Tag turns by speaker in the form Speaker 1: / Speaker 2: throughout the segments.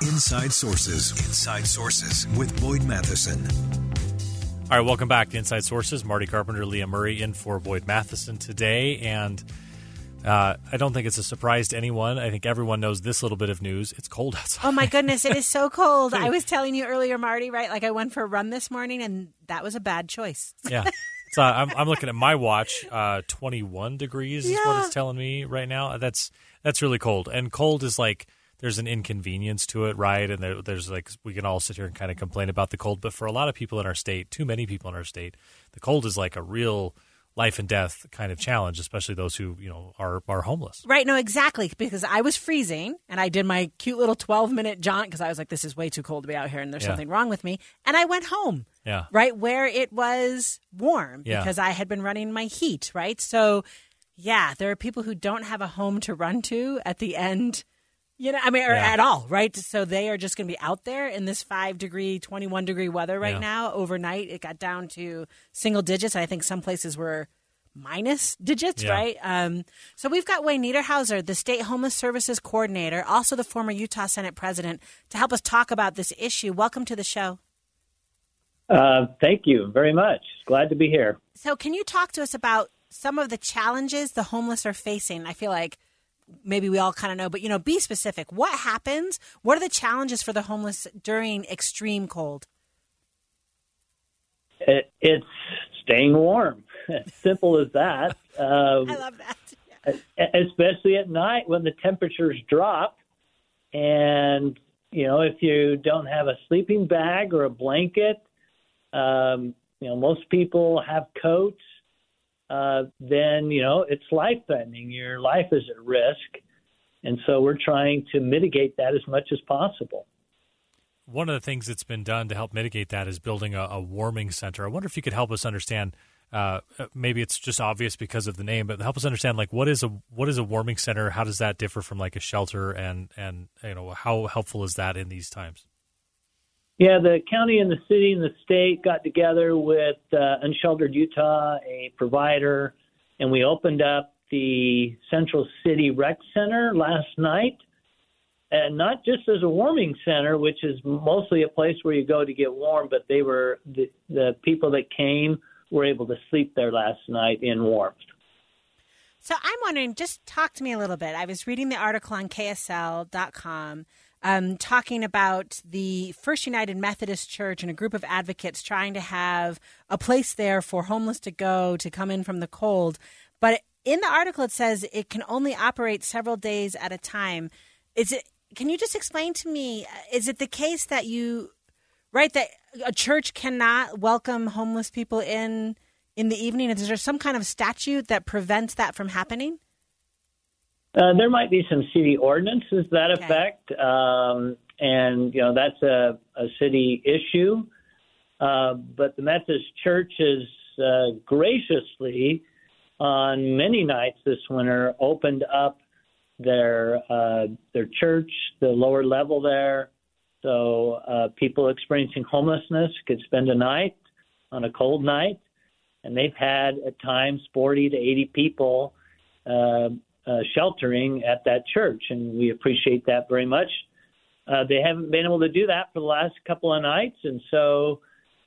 Speaker 1: Inside Sources. Inside Sources with Boyd Matheson.
Speaker 2: All right, welcome back to Inside Sources. Marty Carpenter, Leah Murray in for Boyd Matheson today. And uh, I don't think it's a surprise to anyone. I think everyone knows this little bit of news. It's cold outside.
Speaker 3: Oh my goodness, it is so cold. I was telling you earlier, Marty, right? Like I went for a run this morning and that was a bad choice.
Speaker 2: yeah. So I'm, I'm looking at my watch. Uh, 21 degrees is what it's telling me right now. That's that's really cold. And cold is like there's an inconvenience to it, right? And there, there's like we can all sit here and kind of complain about the cold, but for a lot of people in our state, too many people in our state, the cold is like a real life and death kind of challenge, especially those who you know are are homeless.
Speaker 3: Right, no, exactly. Because I was freezing and I did my cute little 12 minute jaunt because I was like, this is way too cold to be out here and there's
Speaker 2: Yeah.
Speaker 3: something wrong with me. And I went home,
Speaker 2: Yeah.
Speaker 3: right, where it was warm
Speaker 2: Yeah.
Speaker 3: because I had been running my heat, right? So, yeah, there are people who don't have a home to run to at the end, you know, I mean, or
Speaker 2: Yeah.
Speaker 3: at all, right? So they are just going to be out there in this five degree, 21 degree weather right
Speaker 2: Yeah.
Speaker 3: now. Overnight, it got down to single digits. I think some places were minus digits,
Speaker 2: Yeah.
Speaker 3: right? Um, so we've got Wayne Niederhauser, the state homeless services coordinator, also the former Utah Senate president, to help us talk about this issue. Welcome to the show.
Speaker 4: Uh, thank you very much. Glad to be here.
Speaker 3: So, can you talk to us about some of the challenges the homeless are facing? I feel like maybe we all kind of know, but you know, be specific. What happens? What are the challenges for the homeless during extreme cold?
Speaker 4: It, it's staying warm. Simple as that. Uh,
Speaker 3: I love that.
Speaker 4: especially at night when the temperatures drop, and you know if you don't have a sleeping bag or a blanket, um, you know most people have coats. Uh, then you know it's life threatening. Your life is at risk, and so we're trying to mitigate that as much as possible.
Speaker 2: One of the things that's been done to help mitigate that is building a, a warming center. I wonder if you could help us understand. Uh, maybe it's just obvious because of the name, but help us understand like what is a what is a warming center? How does that differ from like a shelter, and and you know how helpful is that in these times?
Speaker 4: Yeah, the county and the city and the state got together with uh, Unsheltered Utah, a provider, and we opened up the Central City Rec Center last night. And not just as a warming center, which is mostly a place where you go to get warm, but they were the, the people that came were able to sleep there last night in warmth.
Speaker 3: So I'm wondering, just talk to me a little bit. I was reading the article on KSL.com um, talking about the First United Methodist Church and a group of advocates trying to have a place there for homeless to go to come in from the cold. But in the article, it says it can only operate several days at a time. Is it? Can you just explain to me? Is it the case that you, right, that a church cannot welcome homeless people in in the evening? Is there some kind of statute that prevents that from happening?
Speaker 4: Uh, there might be some city ordinances that
Speaker 3: Okay.
Speaker 4: affect, um, and you know that's a, a city issue. Uh, but the Methodist Church has uh, graciously, on many nights this winter, opened up their uh, their church, the lower level there, so uh, people experiencing homelessness could spend a night on a cold night, and they've had at times 40 to 80 people. Uh, uh, sheltering at that church, and we appreciate that very much. Uh, they haven't been able to do that for the last couple of nights, and so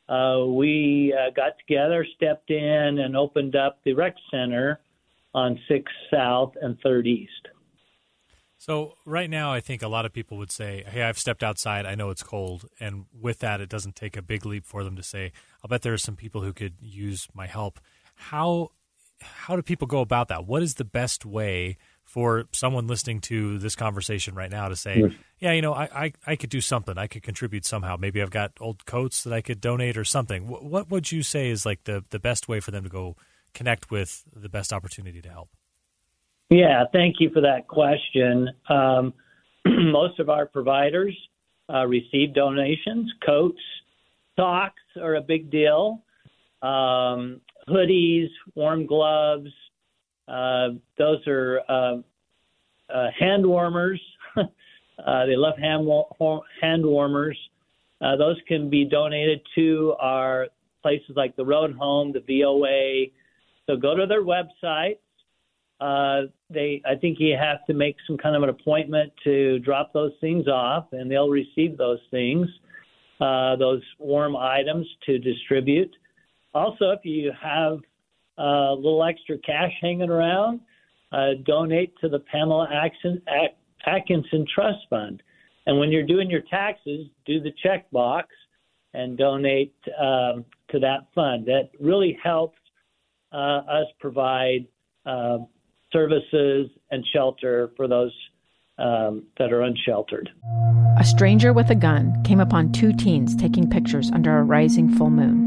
Speaker 4: uh, we uh, got together, stepped in, and opened up the rec center on 6 South and 3rd East.
Speaker 2: So right now, I think a lot of people would say, "Hey, I've stepped outside. I know it's cold," and with that, it doesn't take a big leap for them to say, "I'll bet there are some people who could use my help." How how do people go about that? What is the best way for someone listening to this conversation right now to say, "Yeah, you know, I, I I could do something. I could contribute somehow. Maybe I've got old coats that I could donate or something." What, what would you say is like the the best way for them to go connect with the best opportunity to help?
Speaker 4: Yeah, thank you for that question. Um, most of our providers uh, receive donations. Coats, socks are a big deal. Um, hoodies, warm gloves. Uh, those are uh, uh, hand warmers. uh, they love hand, wa- hand warmers. Uh, those can be donated to our places like the Road Home, the VOA. So go to their website, uh, they, I think you have to make some kind of an appointment to drop those things off, and they'll receive those things, uh, those warm items to distribute. Also, if you have a little extra cash hanging around, uh, donate to the Pamela Atkinson Trust Fund. And when you're doing your taxes, do the check box and donate um, to that fund. That really helps uh, us provide uh, services and shelter for those um, that are unsheltered.
Speaker 5: A stranger with a gun came upon two teens taking pictures under a rising full moon.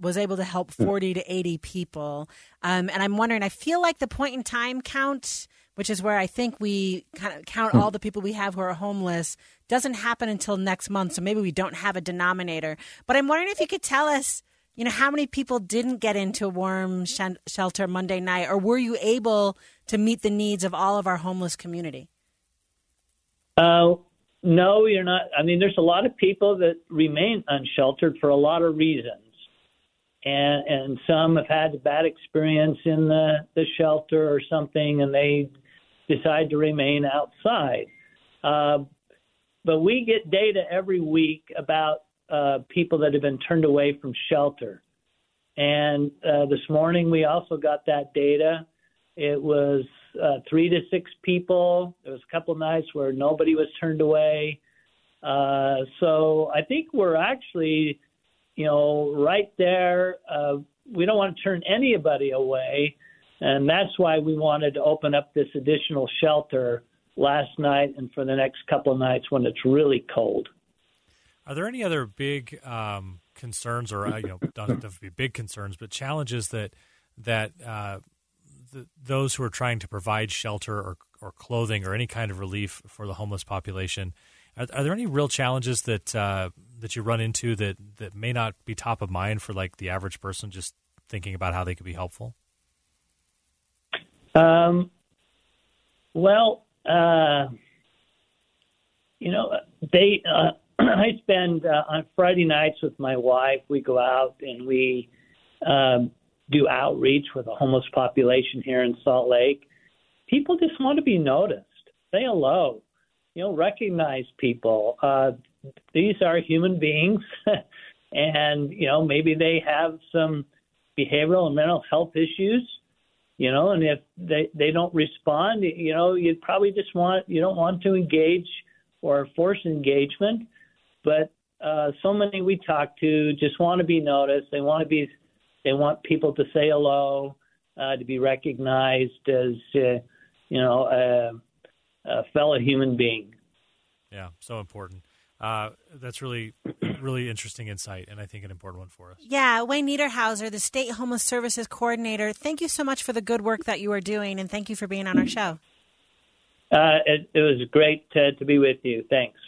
Speaker 3: was able to help 40 to 80 people. Um, and I'm wondering, I feel like the point in time count, which is where I think we kind of count all the people we have who are homeless, doesn't happen until next month. So maybe we don't have a denominator. But I'm wondering if you could tell us you know, how many people didn't get into a warm sh- shelter Monday night, or were you able to meet the needs of all of our homeless community?
Speaker 4: Uh, no, you're not. I mean, there's a lot of people that remain unsheltered for a lot of reasons. And, and some have had a bad experience in the, the shelter or something, and they decide to remain outside. Uh, but we get data every week about uh, people that have been turned away from shelter. And uh, this morning we also got that data. It was uh, three to six people. There was a couple nights where nobody was turned away. Uh, so I think we're actually, you know, right there. Uh, we don't want to turn anybody away, and that's why we wanted to open up this additional shelter last night and for the next couple of nights when it's really cold.
Speaker 2: Are there any other big um, concerns, or uh, you know, don't have to be big concerns, but challenges that that uh, the, those who are trying to provide shelter or, or clothing or any kind of relief for the homeless population? Are, are there any real challenges that uh, that you run into that that may not be top of mind for like the average person just thinking about how they could be helpful?
Speaker 4: Um, well, uh, you know, they uh, I spend uh, on Friday nights with my wife. We go out and we um, do outreach with the homeless population here in Salt Lake. People just want to be noticed. Say hello. You know, recognize people. Uh, these are human beings, and you know maybe they have some behavioral and mental health issues. You know, and if they they don't respond, you know, you probably just want you don't want to engage or force engagement but uh, so many we talk to just want to be noticed. They want to be, they want people to say hello, uh, to be recognized as, uh, you know, a, a fellow human being.
Speaker 2: Yeah, so important. Uh, that's really, really interesting insight, and I think an important one for us.
Speaker 3: Yeah, Wayne Niederhauser, the State Homeless Services Coordinator. Thank you so much for the good work that you are doing, and thank you for being on our show.
Speaker 4: Uh, it, it was great to, to be with you. Thanks.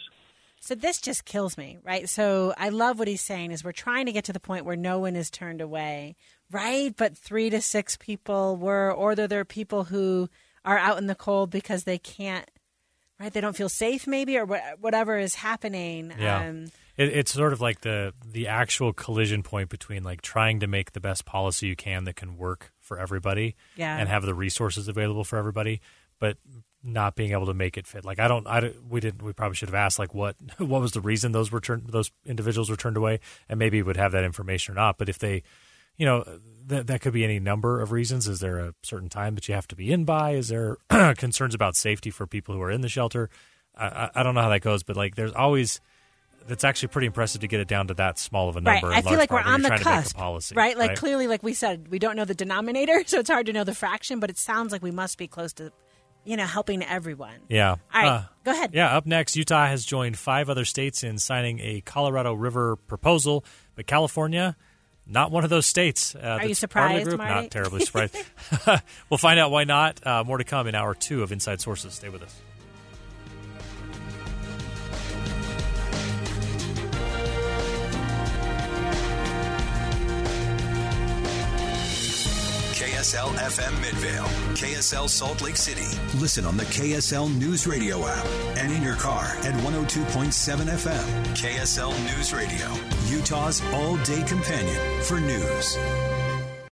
Speaker 3: So this just kills me, right? So I love what he's saying is we're trying to get to the point where no one is turned away, right? But three to six people were, or there are people who are out in the cold because they can't, right? They don't feel safe, maybe, or whatever is happening.
Speaker 2: Yeah. Um, it, it's sort of like the the actual collision point between like trying to make the best policy you can that can work for everybody,
Speaker 3: yeah.
Speaker 2: and have the resources available for everybody, but not being able to make it fit. Like I don't, I we didn't, we probably should have asked like what what was the reason those were turned, those individuals were turned away, and maybe would have that information or not. But if they, you know, that that could be any number of reasons. Is there a certain time that you have to be in by? Is there concerns about safety for people who are in the shelter? I, I, I don't know how that goes, but like there's always. That's actually pretty impressive to get it down to that small of a number.
Speaker 3: Right. I feel like we're on the cusp,
Speaker 2: policy,
Speaker 3: right? Like right? clearly, like we said, we don't know the denominator, so it's hard to know the fraction. But it sounds like we must be close to you know, helping everyone.
Speaker 2: Yeah.
Speaker 3: All right, uh, go ahead.
Speaker 2: Yeah, up next, Utah has joined five other states in signing a Colorado River proposal, but California, not one of those states.
Speaker 3: Uh, Are you surprised,
Speaker 2: group,
Speaker 3: Marty?
Speaker 2: Not terribly surprised. we'll find out why not. Uh, more to come in hour two of Inside Sources. Stay with us.
Speaker 1: KSL FM Midvale, KSL Salt Lake City. Listen on the KSL News Radio app and in your car at 102.7 FM. KSL News Radio, Utah's all day companion for news.